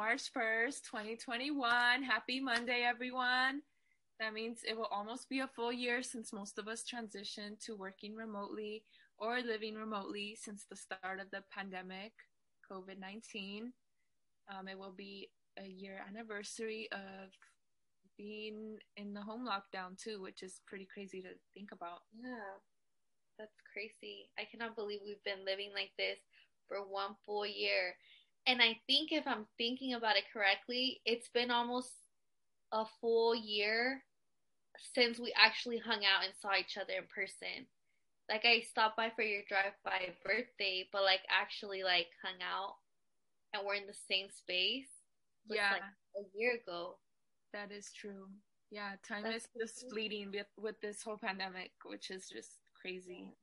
March 1st, 2021. Happy Monday, everyone. That means it will almost be a full year since most of us transitioned to working remotely or living remotely since the start of the pandemic, COVID 19. Um, it will be a year anniversary of being in the home lockdown, too, which is pretty crazy to think about. Yeah, that's crazy. I cannot believe we've been living like this for one full year. And I think if I'm thinking about it correctly, it's been almost a full year since we actually hung out and saw each other in person. Like I stopped by for your drive by birthday, but like actually like hung out and we're in the same space. Yeah. Like a year ago. That is true. Yeah, time That's is just fleeting with, with this whole pandemic, which is just crazy.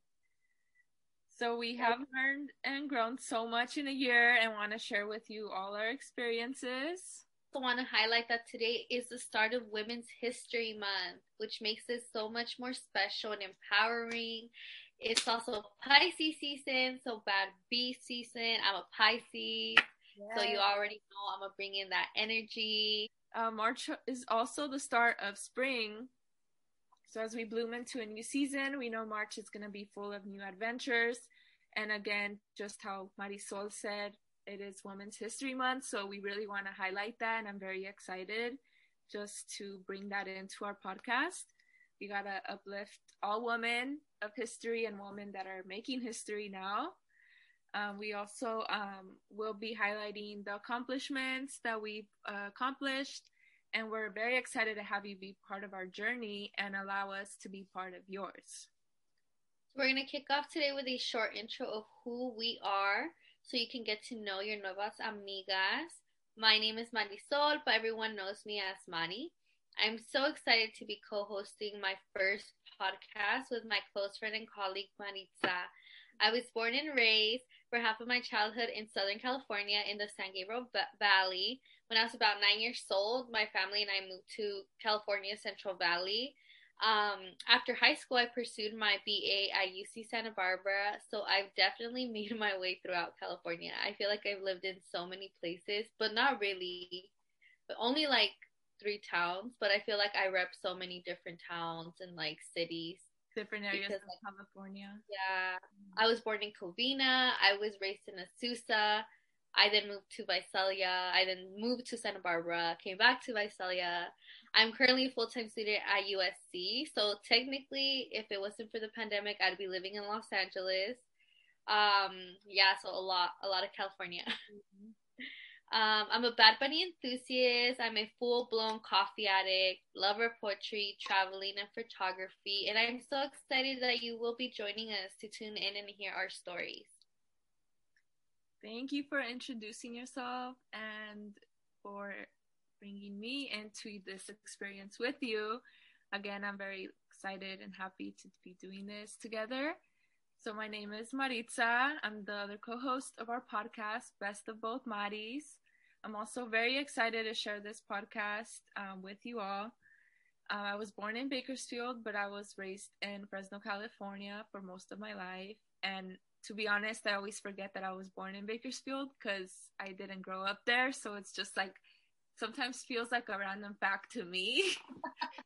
So we have learned and grown so much in a year and want to share with you all our experiences. also want to highlight that today is the start of Women's History Month, which makes it so much more special and empowering. It's also Pisces season, so bad bee season. I'm a Pisces, so you already know I'm gonna bring in that energy. uh, March is also the start of spring. So as we bloom into a new season, we know March is going to be full of new adventures. And again, just how Marisol said, it is Women's History Month, so we really want to highlight that, and I'm very excited just to bring that into our podcast. We gotta uplift all women of history and women that are making history now. Um, we also um, will be highlighting the accomplishments that we've uh, accomplished, and we're very excited to have you be part of our journey and allow us to be part of yours. We're gonna kick off today with a short intro of who we are, so you can get to know your nuevas amigas. My name is Marisol, but everyone knows me as Mari. I'm so excited to be co-hosting my first podcast with my close friend and colleague Maritza. I was born and raised for half of my childhood in Southern California in the San Gabriel Va- Valley. When I was about nine years old, my family and I moved to California Central Valley. Um, after high school, I pursued my BA at UC Santa Barbara, so I've definitely made my way throughout California. I feel like I've lived in so many places, but not really, but only like three towns. But I feel like I rep so many different towns and like cities. Different areas Because, of California. Yeah, I was born in Covina. I was raised in Azusa. I then moved to Visalia. I then moved to Santa Barbara. Came back to Visalia. I'm currently a full time student at USC. So technically, if it wasn't for the pandemic, I'd be living in Los Angeles. Um, yeah, so a lot, a lot of California. Um, I'm a Bad Bunny enthusiast. I'm a full blown coffee addict, lover of poetry, traveling, and photography. And I'm so excited that you will be joining us to tune in and hear our stories. Thank you for introducing yourself and for bringing me into this experience with you. Again, I'm very excited and happy to be doing this together. So, my name is Maritza. I'm the other co host of our podcast, Best of Both Maris. I'm also very excited to share this podcast um, with you all. Uh, I was born in Bakersfield, but I was raised in Fresno, California for most of my life. And to be honest, I always forget that I was born in Bakersfield because I didn't grow up there. So it's just like sometimes feels like a random fact to me.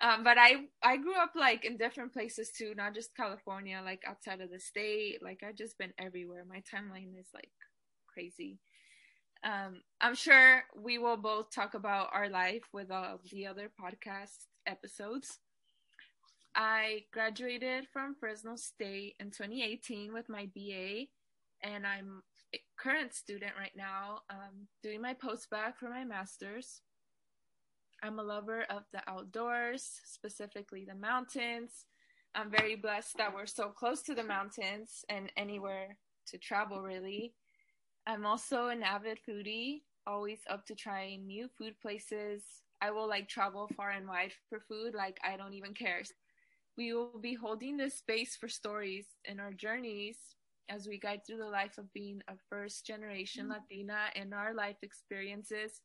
um, but I I grew up like in different places too, not just California, like outside of the state. Like I've just been everywhere. My timeline is like crazy. Um, I'm sure we will both talk about our life with all of the other podcast episodes. I graduated from Fresno State in 2018 with my BA, and I'm a current student right now, um, doing my postbac for my master's. I'm a lover of the outdoors, specifically the mountains. I'm very blessed that we're so close to the mountains and anywhere to travel, really. I'm also an avid foodie, always up to trying new food places. I will like travel far and wide for food, like, I don't even care. We will be holding this space for stories in our journeys as we guide through the life of being a first generation mm-hmm. Latina and our life experiences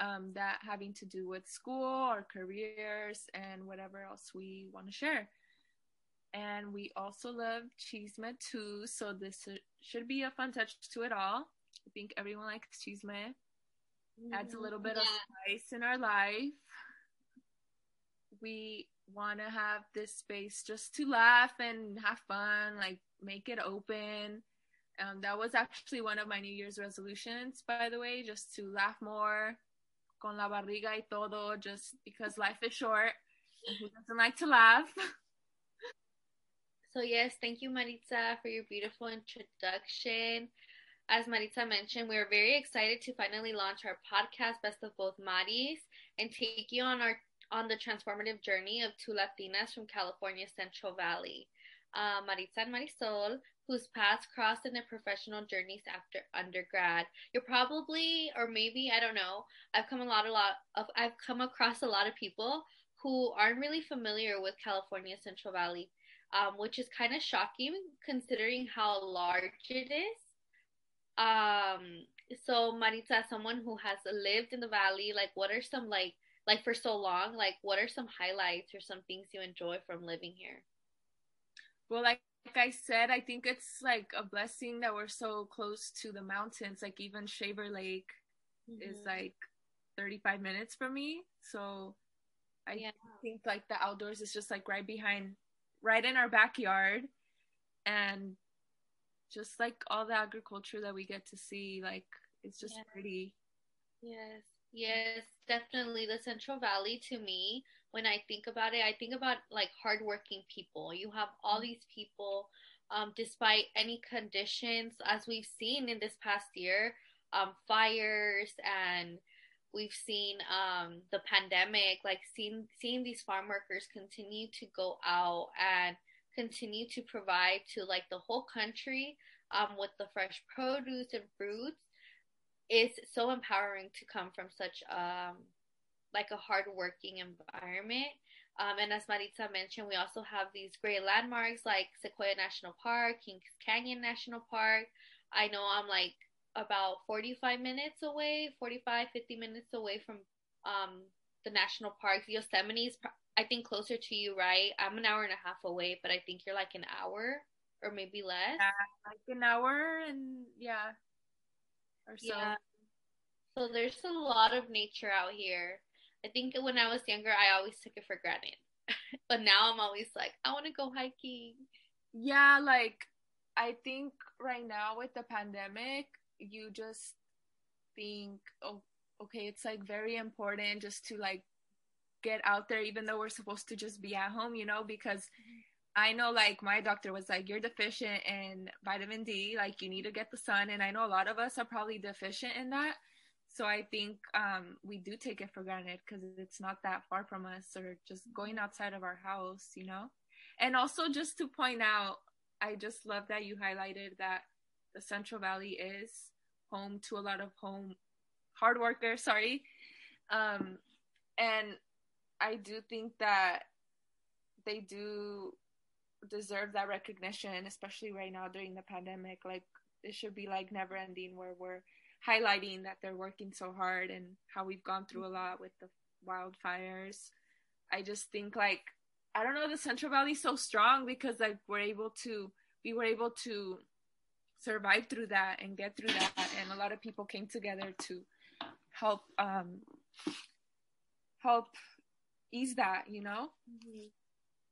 um, that having to do with school, or careers, and whatever else we want to share. And we also love Chisme too, so this should be a fun touch to it all. I think everyone likes Chisme. mm-hmm. adds a little bit yeah. of spice in our life. We want to have this space just to laugh and have fun, like make it open. Um, that was actually one of my New Year's resolutions, by the way, just to laugh more, con la barriga y todo, just because life is short. Who doesn't like to laugh? So, yes, thank you, Maritza, for your beautiful introduction. As Maritza mentioned, we are very excited to finally launch our podcast, Best of Both Maris, and take you on our on the transformative journey of two Latinas from California's Central Valley. Uh, Maritza and Marisol, whose paths crossed in their professional journeys after undergrad. You're probably, or maybe I don't know. I've come a lot, a lot of. I've come across a lot of people who aren't really familiar with California Central Valley, um, which is kind of shocking considering how large it is. Um, so Maritza, someone who has lived in the valley, like what are some like like for so long, like what are some highlights or some things you enjoy from living here? Well, like like I said, I think it's like a blessing that we're so close to the mountains. Like even Shaver Lake mm-hmm. is like 35 minutes from me. So I yeah. think like the outdoors is just like right behind, right in our backyard. And just like all the agriculture that we get to see, like it's just yeah. pretty. Yes, yes, definitely. The Central Valley to me when I think about it, I think about like hardworking people. You have all these people, um, despite any conditions, as we've seen in this past year, um, fires and we've seen um, the pandemic, like seeing seeing these farm workers continue to go out and continue to provide to like the whole country um, with the fresh produce and fruits is so empowering to come from such um, like a hardworking environment. Um, and as Maritza mentioned, we also have these great landmarks like Sequoia National Park, Kings Canyon National Park. I know I'm like about 45 minutes away, 45, 50 minutes away from um, the national park. Yosemite is, I think, closer to you, right? I'm an hour and a half away, but I think you're like an hour or maybe less. Yeah, like an hour and yeah, or so. Yeah. So there's a lot of nature out here. I think when I was younger, I always took it for granted. but now I'm always like, I want to go hiking. Yeah, like I think right now with the pandemic, you just think, oh, okay, it's like very important just to like get out there, even though we're supposed to just be at home, you know, because mm-hmm. I know like my doctor was like, you're deficient in vitamin D, like you need to get the sun. And I know a lot of us are probably deficient in that. So I think um, we do take it for granted because it's not that far from us or just going outside of our house, you know? And also, just to point out, I just love that you highlighted that the Central Valley is home to a lot of home hard workers, sorry. Um, and I do think that they do deserve that recognition, especially right now during the pandemic. Like, it should be like never ending where we're highlighting that they're working so hard and how we've gone through a lot with the wildfires. I just think like I don't know the Central Valley is so strong because like we're able to we were able to survive through that and get through that and a lot of people came together to help um help ease that, you know? Mm-hmm.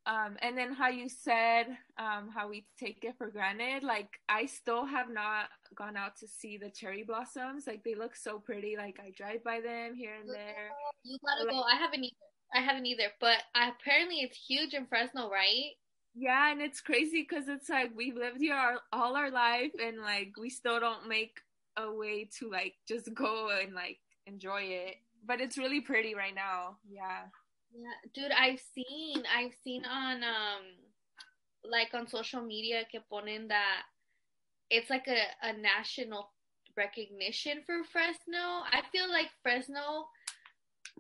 Um, and then how you said um, how we take it for granted. Like I still have not gone out to see the cherry blossoms. Like they look so pretty. Like I drive by them here and there. You gotta like, go. I haven't either. I haven't either. But apparently it's huge in Fresno, right? Yeah, and it's crazy because it's like we've lived here our, all our life, and like we still don't make a way to like just go and like enjoy it. But it's really pretty right now. Yeah. Yeah, dude, I've seen, I've seen on, um, like on social media que ponen that it's like a, a national recognition for Fresno. I feel like Fresno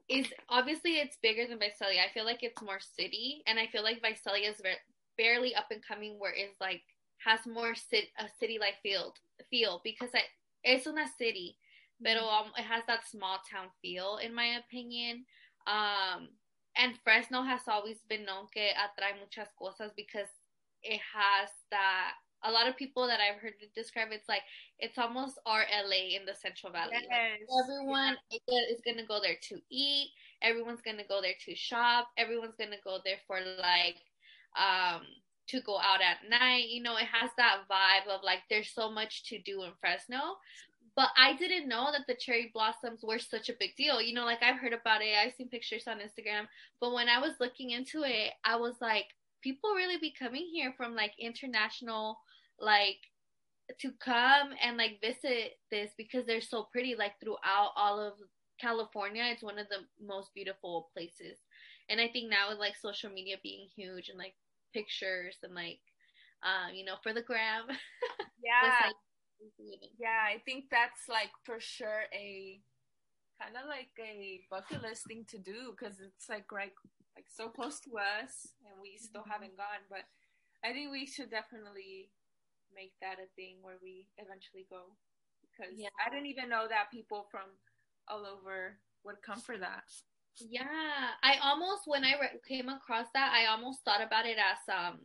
is obviously it's bigger than Visalia. I feel like it's more city, and I feel like Visalia is very, barely up and coming, where it's like has more sit a city like feel feel because I, it's una city, but um, it has that small town feel in my opinion. Um, and Fresno has always been known que atrae muchas cosas because it has that a lot of people that I've heard describe it's like it's almost our LA in the Central Valley. Yes. Like everyone yeah. is gonna go there to eat. Everyone's gonna go there to shop. Everyone's gonna go there for like um to go out at night. You know, it has that vibe of like there's so much to do in Fresno. But I didn't know that the cherry blossoms were such a big deal. You know, like I've heard about it, I've seen pictures on Instagram. But when I was looking into it, I was like, people really be coming here from like international, like to come and like visit this because they're so pretty. Like throughout all of California, it's one of the most beautiful places. And I think now with like social media being huge and like pictures and like, um, you know, for the gram. Yeah. Yeah, I think that's like for sure a kind of like a bucket list thing to do because it's like right like so close to us and we still mm-hmm. haven't gone but i think we should definitely make that a thing where we eventually go because yeah. i didn't even know that people from all over would come for that yeah i almost when i re- came across that i almost thought about it as um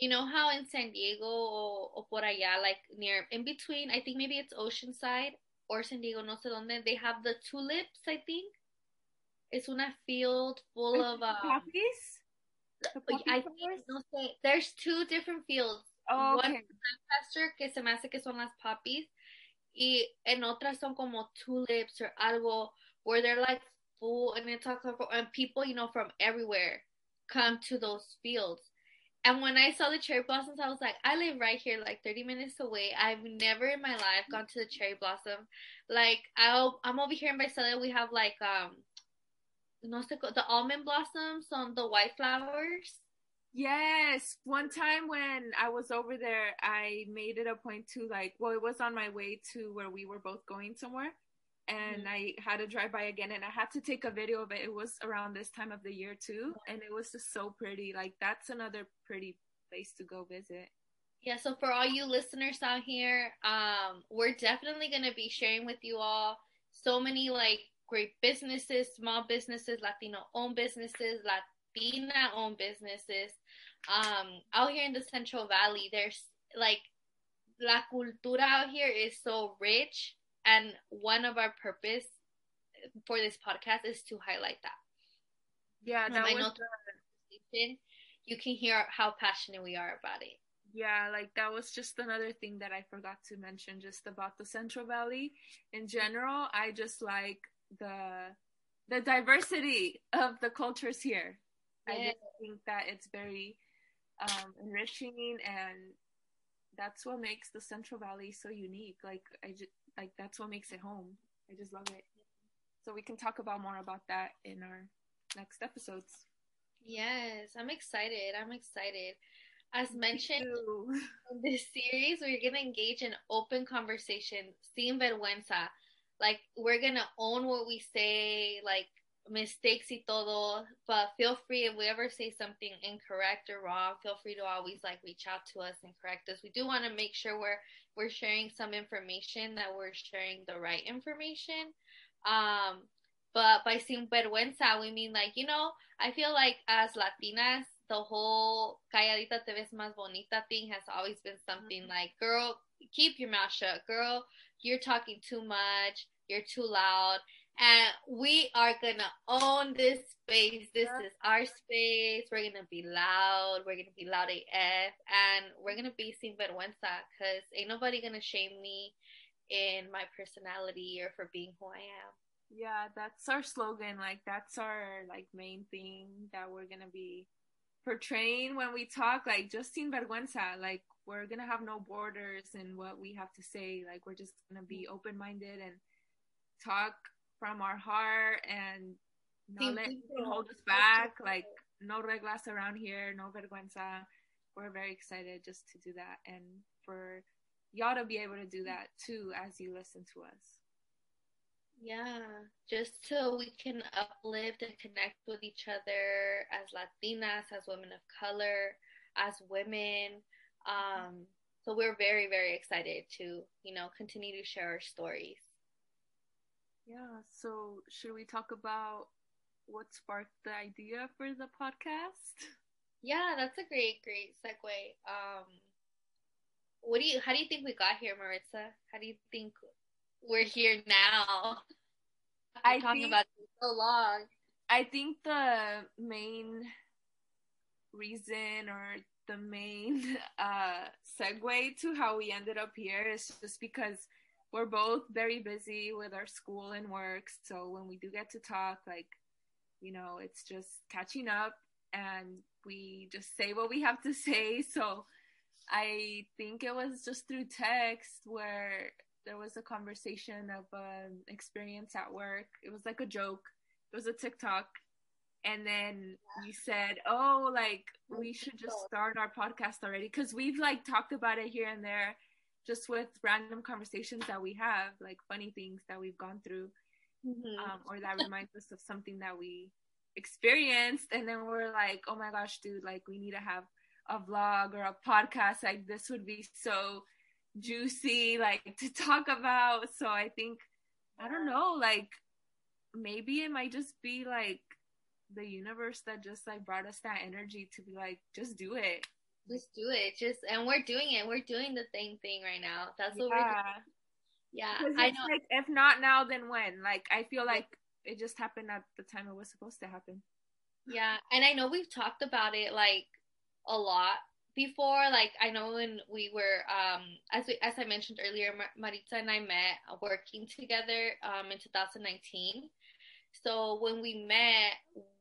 you know how in San Diego or, or por allá, like near in between, I think maybe it's Oceanside or San Diego, no sé dónde, they have the tulips, I think. It's una field full of um, poppies. I think, no sé, there's two different fields. Oh, okay. One pasture que se me hace que son las poppies y en otras son como tulips or algo where they're like full and it's and people you know from everywhere come to those fields and when I saw the cherry blossoms, I was like, I live right here, like 30 minutes away. I've never in my life gone to the cherry blossom. Like, I'll, I'm over here in Visalia. We have like, um, no the almond blossoms on the white flowers. Yes. One time when I was over there, I made it a point to like, well, it was on my way to where we were both going somewhere and mm-hmm. I had to drive by again and I had to take a video of it. It was around this time of the year too, and it was just so pretty. Like that's another pretty place to go visit. Yeah, so for all you listeners out here, um, we're definitely gonna be sharing with you all so many like great businesses, small businesses, Latino owned businesses, Latina owned businesses. Um, out here in the Central Valley, there's like la cultura out here is so rich and one of our purpose for this podcast is to highlight that. Yeah, that I know the... you can hear how passionate we are about it. Yeah, like that was just another thing that I forgot to mention just about the Central Valley in general. I just like the the diversity of the cultures here. Yeah. I just think that it's very um, enriching and that's what makes the Central Valley so unique. Like I just like that's what makes it home. I just love it. So we can talk about more about that in our next episodes. Yes, I'm excited. I'm excited. As mentioned in this series, we're gonna engage in open conversation, sin vergüenza. Like we're gonna own what we say, like mistakes y todo. But feel free if we ever say something incorrect or wrong, feel free to always like reach out to us and correct us. We do want to make sure we're we're sharing some information that we're sharing the right information. Um, but by sin vergüenza, we mean like, you know, I feel like as Latinas, the whole calladita te ves más bonita thing has always been something mm-hmm. like, girl, keep your mouth shut. Girl, you're talking too much. You're too loud and we are gonna own this space. This is our space. We're gonna be loud. We're gonna be loud AF, and we're gonna be sin vergüenza because ain't nobody gonna shame me in my personality or for being who I am. Yeah, that's our slogan. Like that's our like main thing that we're gonna be portraying when we talk. Like just sin vergüenza. Like we're gonna have no borders in what we have to say. Like we're just gonna be open minded and talk from our heart and not let hold us back. Like no reglas around here, no vergüenza. We're very excited just to do that and for y'all to be able to do that too as you listen to us. Yeah, just so we can uplift and connect with each other as Latinas, as women of color, as women. Um, so we're very, very excited to, you know, continue to share our stories. Yeah, so should we talk about what sparked the idea for the podcast? Yeah, that's a great, great segue. Um, what do you how do you think we got here, Maritza? How do you think we're here now? I talking think, about so long. I think the main reason or the main uh segue to how we ended up here is just because we're both very busy with our school and work. So when we do get to talk, like, you know, it's just catching up and we just say what we have to say. So I think it was just through text where there was a conversation of an experience at work. It was like a joke. It was a TikTok. And then you said, "Oh, like we should just start our podcast already because we've like talked about it here and there, just with random conversations that we have, like funny things that we've gone through, Mhm. um, or that reminds us of something that we experienced. And then we're like, oh my gosh, dude, like we need to have a vlog or a podcast. Like this would be so juicy, like to talk about. So I think, I don't know, like maybe it might just be like the universe that just like brought us that energy to be like, just do it. Just do it. Just and we're doing it. We're doing the same thing right now. That's what we're doing. Yeah. Yeah. I know. like if not now, then when? Like I feel like it just happened at the time it was supposed to happen. Yeah, and I know we've talked about it like a lot before. Like I know when we were, um, as we, as I mentioned earlier, Mar- Maritza and I met working together um, in 2019. So when we met,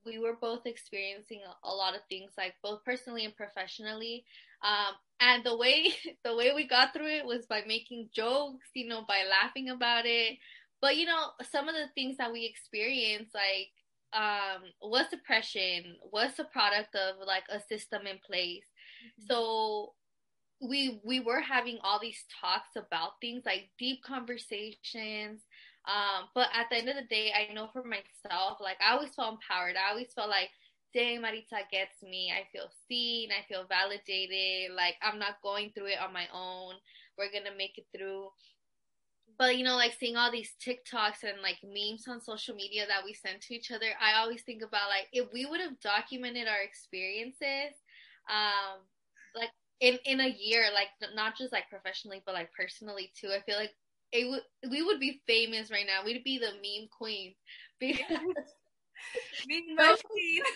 we were both experiencing a, a lot of things, like both personally and professionally. Um, and the way the way we got through it was by making jokes, you know, by laughing about it. But you know, some of the things that we experienced, like um was depression was a product of like a system in place so we we were having all these talks about things like deep conversations um but at the end of the day i know for myself like i always felt empowered. I always felt like dang Maritza gets me. I feel seen. I feel validated. Like i'm not going through it on my own. We're gonna make it through. But you know like seeing all these tiktoks and like memes on social media that we send to each other i always think about like if we would have documented our experiences um like in in a year like not just like professionally but like personally too i feel like it would we would be famous right now. We'd be the meme queen. Because No. machine.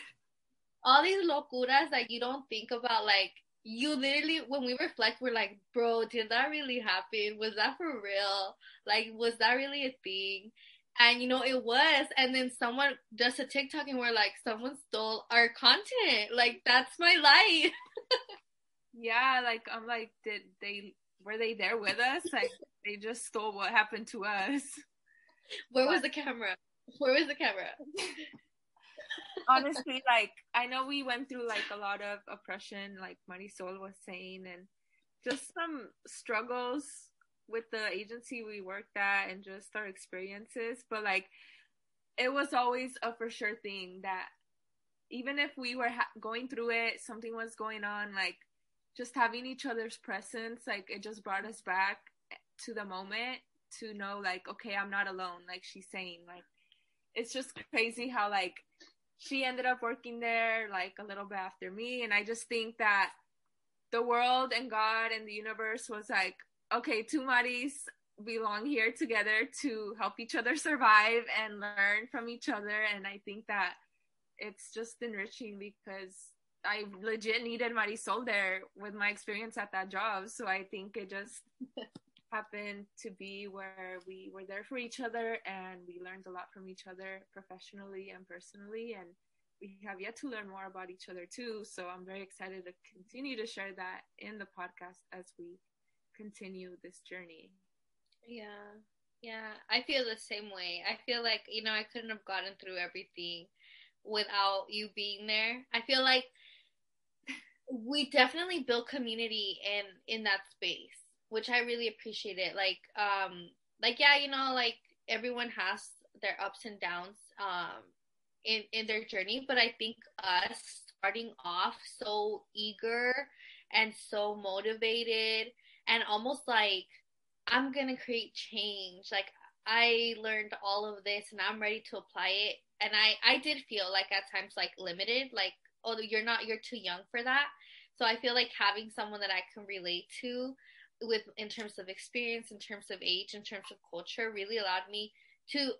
all these locuras that you don't think about like you literally when we reflect we're like bro did that really happen? Was that for real? Like was that really a thing? And you know it was. And then someone does a tiktok and we're like someone stole our content. Like that's my life. Yeah, like I'm like, did they were they there with us? Like they just stole what happened to us. where was the camera where was the camera Honestly, like I know we went through like a lot of oppression, like Marisol was saying, and just some struggles with the agency we worked at and just our experiences. But like it was always a for sure thing that even if we were ha- going through it, something was going on, like just having each other's presence, like it just brought us back to the moment to know, like, okay, I'm not alone, like she's saying. Like, it's just crazy how, like, she ended up working there, like, a little bit after me. And I just think that the world and God and the universe was like, okay, two Maris belong here together to help each other survive and learn from each other. And I think that it's just enriching because I legit needed Marisol there with my experience at that job. So I think it just happened to be where we were there for each other and we learned a lot from each other professionally and personally. And we have yet to learn more about each other too. So I'm very excited to continue to share that in the podcast as we continue this journey. Yeah. Yeah. I feel the same way. I feel like, you know, I couldn't have gotten through everything without you being there. I feel like we definitely built community in in that space, which I really appreciate it. Like um like yeah, you know, like everyone has their ups and downs um in in their journey, but I think us starting off so eager and so motivated and almost like I'm gonna create change. Like I learned all of this and I'm ready to apply it. And I I did feel like at times like limited, like oh you're not you're too young for that. So I feel like having someone that I can relate to with in terms of experience, in terms of age, in terms of culture, really allowed me to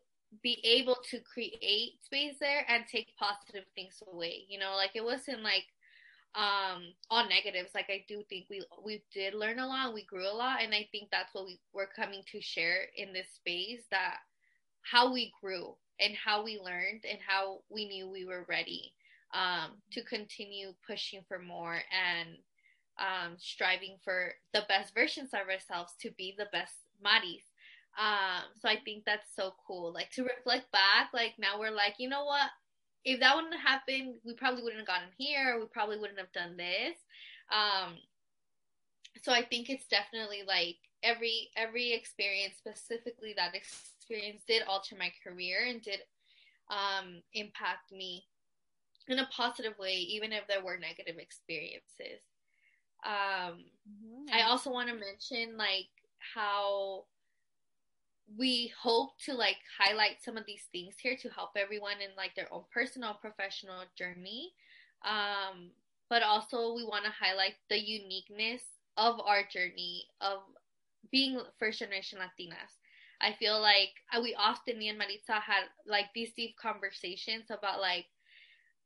be able to create space there and take positive things away. You know, like it wasn't like um all negatives like i do think we we did learn a lot we grew a lot and i think that's what we were coming to share in this space that how we grew and how we learned and how we knew we were ready um to continue pushing for more and um striving for the best versions of ourselves to be the best Maris. Um, so I think that's so cool. Like to reflect back, like now we're like, you know what? if that wouldn't have happened, we probably wouldn't have gotten here. We probably wouldn't have done this. Um, so I think it's definitely like every every experience, specifically that experience, did alter my career and did um, impact me in a positive way, even if there were negative experiences. Um, mm-hmm. I also want to mention like how we hope to like highlight some of these things here to help everyone in like their own personal professional journey um but also we want to highlight the uniqueness of our journey of being first generation latinas i feel like uh, we often me and maritza had like these deep conversations about like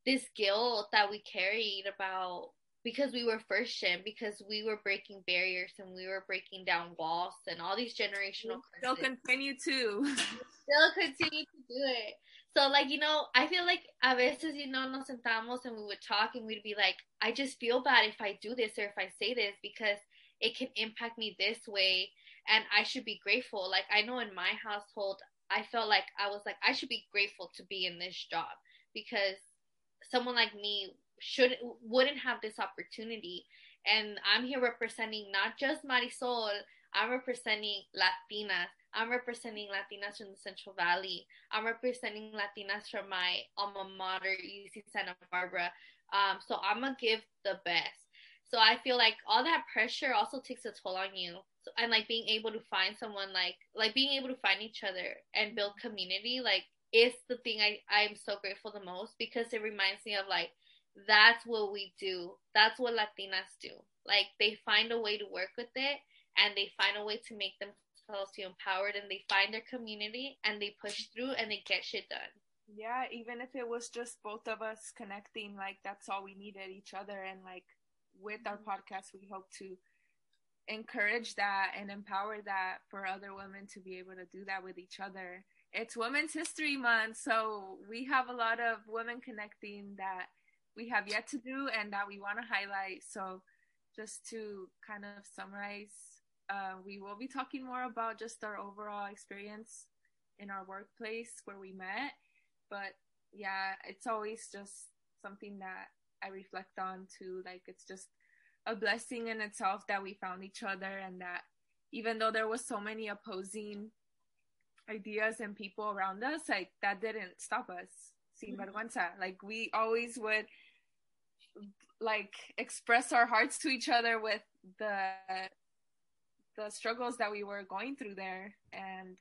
this guilt that we carried about because we were first gen, because we were breaking barriers and we were breaking down walls and all these generational. Still continue to. Still continue to do it. So like you know, I feel like a veces you know nos sentamos and we would talk and we'd be like, I just feel bad if I do this or if I say this because it can impact me this way and I should be grateful. Like I know in my household, I felt like I was like I should be grateful to be in this job because someone like me should wouldn't have this opportunity. And I'm here representing not just Marisol, I'm representing Latinas. I'm representing Latinas from the Central Valley. I'm representing Latinas from my alma mater, UC Santa Barbara. Um, so I'm gonna give the best. So I feel like all that pressure also takes a toll on you. So, and like being able to find someone like like being able to find each other and build community like is the thing I I'm so grateful the most because it reminds me of like that's what we do. That's what Latinas do. Like they find a way to work with it and they find a way to make themselves feel empowered and they find their community and they push through and they get shit done. Yeah, even if it was just both of us connecting, like that's all we needed each other. And like with our mm-hmm. podcast, we hope to encourage that and empower that for other women to be able to do that with each other. It's Women's History Month, so we have a lot of women connecting that we have yet to do and that we want to highlight. So, just to kind of summarize, uh, we will be talking more about just our overall experience in our workplace where we met. But yeah, it's always just something that I reflect on too. Like, it's just a blessing in itself that we found each other and that even though there was so many opposing ideas and people around us, like that didn't stop us. Sin mm-hmm. vergüenza. Like we always would like express our hearts to each other with the the struggles that we were going through there and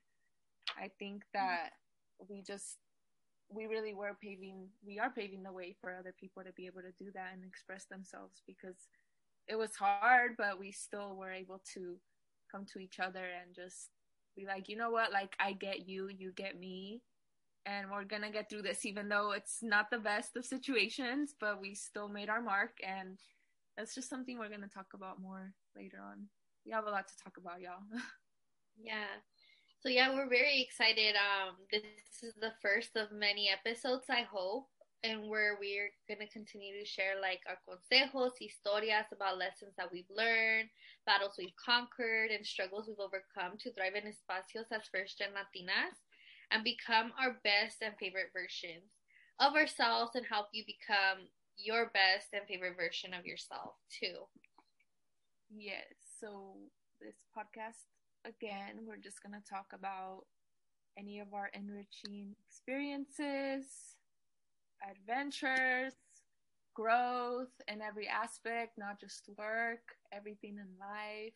i think that we just we really were paving we are paving the way for other people to be able to do that and express themselves because it was hard but we still were able to come to each other and just be like you know what? Like i get you you get me and we're gonna get through this even though it's not the best of situations but we still made our mark and that's just something we're gonna talk about more later on. We have a lot to talk about y'all. Yeah. So yeah we're very excited. Um this is the first of many episodes i hope and where we're going to continue to share like our consejos, historias about lessons that we've learned, battles we've conquered, and struggles we've overcome to thrive in espacios as first gen Latinas and become our best and favorite versions of ourselves and help you become your best and favorite version of yourself too. Yes. So this podcast again, we're just going to talk about any of our enriching experiences, adventures, growth in every aspect, not just work, everything in life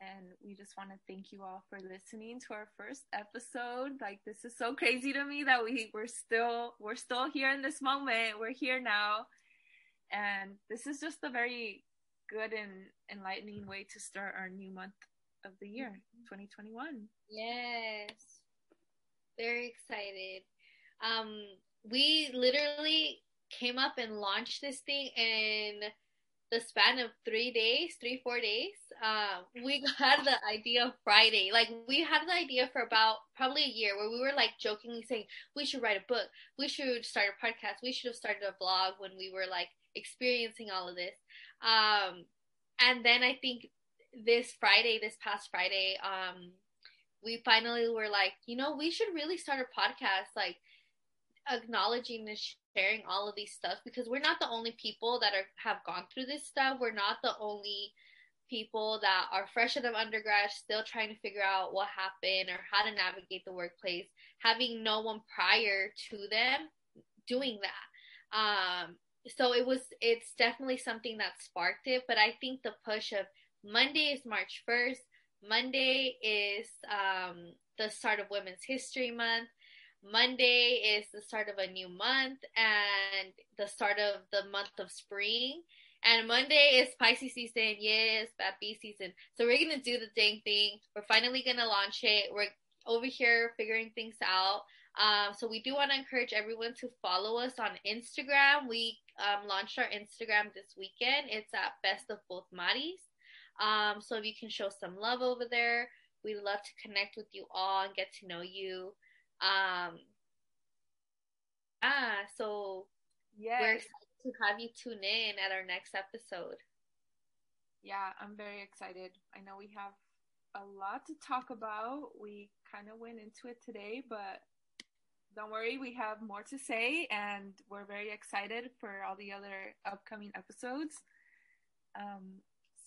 and we just want to thank you all for listening to our first episode like this is so crazy to me that we we're still we're still here in this moment we're here now and this is just a very good and enlightening way to start our new month of the year, 2021. Yes. Very excited. Um, we literally came up and launched this thing in the span of three days, three, four days. Um, we had the idea Friday. Like we had the idea for about probably a year where we were like jokingly saying, we should write a book. We should start a podcast. We should have started a blog when we were like experiencing all of this. Um, and then I think this Friday, this past Friday, um, we finally were like, you know, we should really start a podcast, like acknowledging and sharing all of these stuff because we're not the only people that are have gone through this stuff. We're not the only people that are fresh out of undergrad, still trying to figure out what happened or how to navigate the workplace, having no one prior to them doing that. Um, so it was it's definitely something that sparked it but i think the push of monday is march 1st monday is um, the start of women's history month monday is the start of a new month and the start of the month of spring and monday is pisces season yes bee season so we're gonna do the dang thing we're finally gonna launch it we're over here figuring things out um, so we do want to encourage everyone to follow us on Instagram. We um, launched our Instagram this weekend. It's at Best of Both Maris. Um, so if you can show some love over there, we'd love to connect with you all and get to know you. Um, ah, so yes. we're excited to have you tune in at our next episode. Yeah, I'm very excited. I know we have a lot to talk about. We kind of went into it today, but don't worry, we have more to say, and we're very excited for all the other upcoming episodes. Um,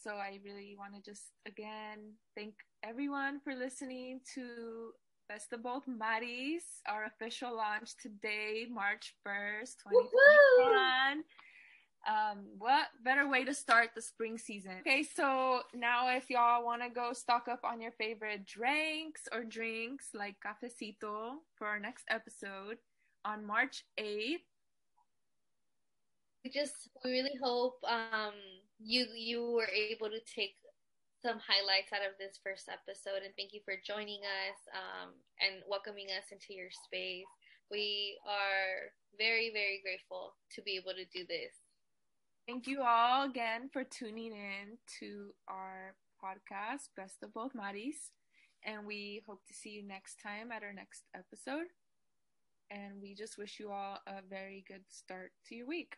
so I really want to just again thank everyone for listening to Best of Both Maris, our official launch today, March 1st, 2021 um, what better way to start the spring season? Okay, so now if y'all want to go stock up on your favorite drinks or drinks like cafecito for our next episode on March 8th. We just we really hope um you you were able to take some highlights out of this first episode and thank you for joining us um, and welcoming us into your space. We are very, very grateful to be able to do this. Thank you all again for tuning in to our podcast, Best of Both Maris. And we hope to see you next time at our next episode. And we just wish you all a very good start to your week.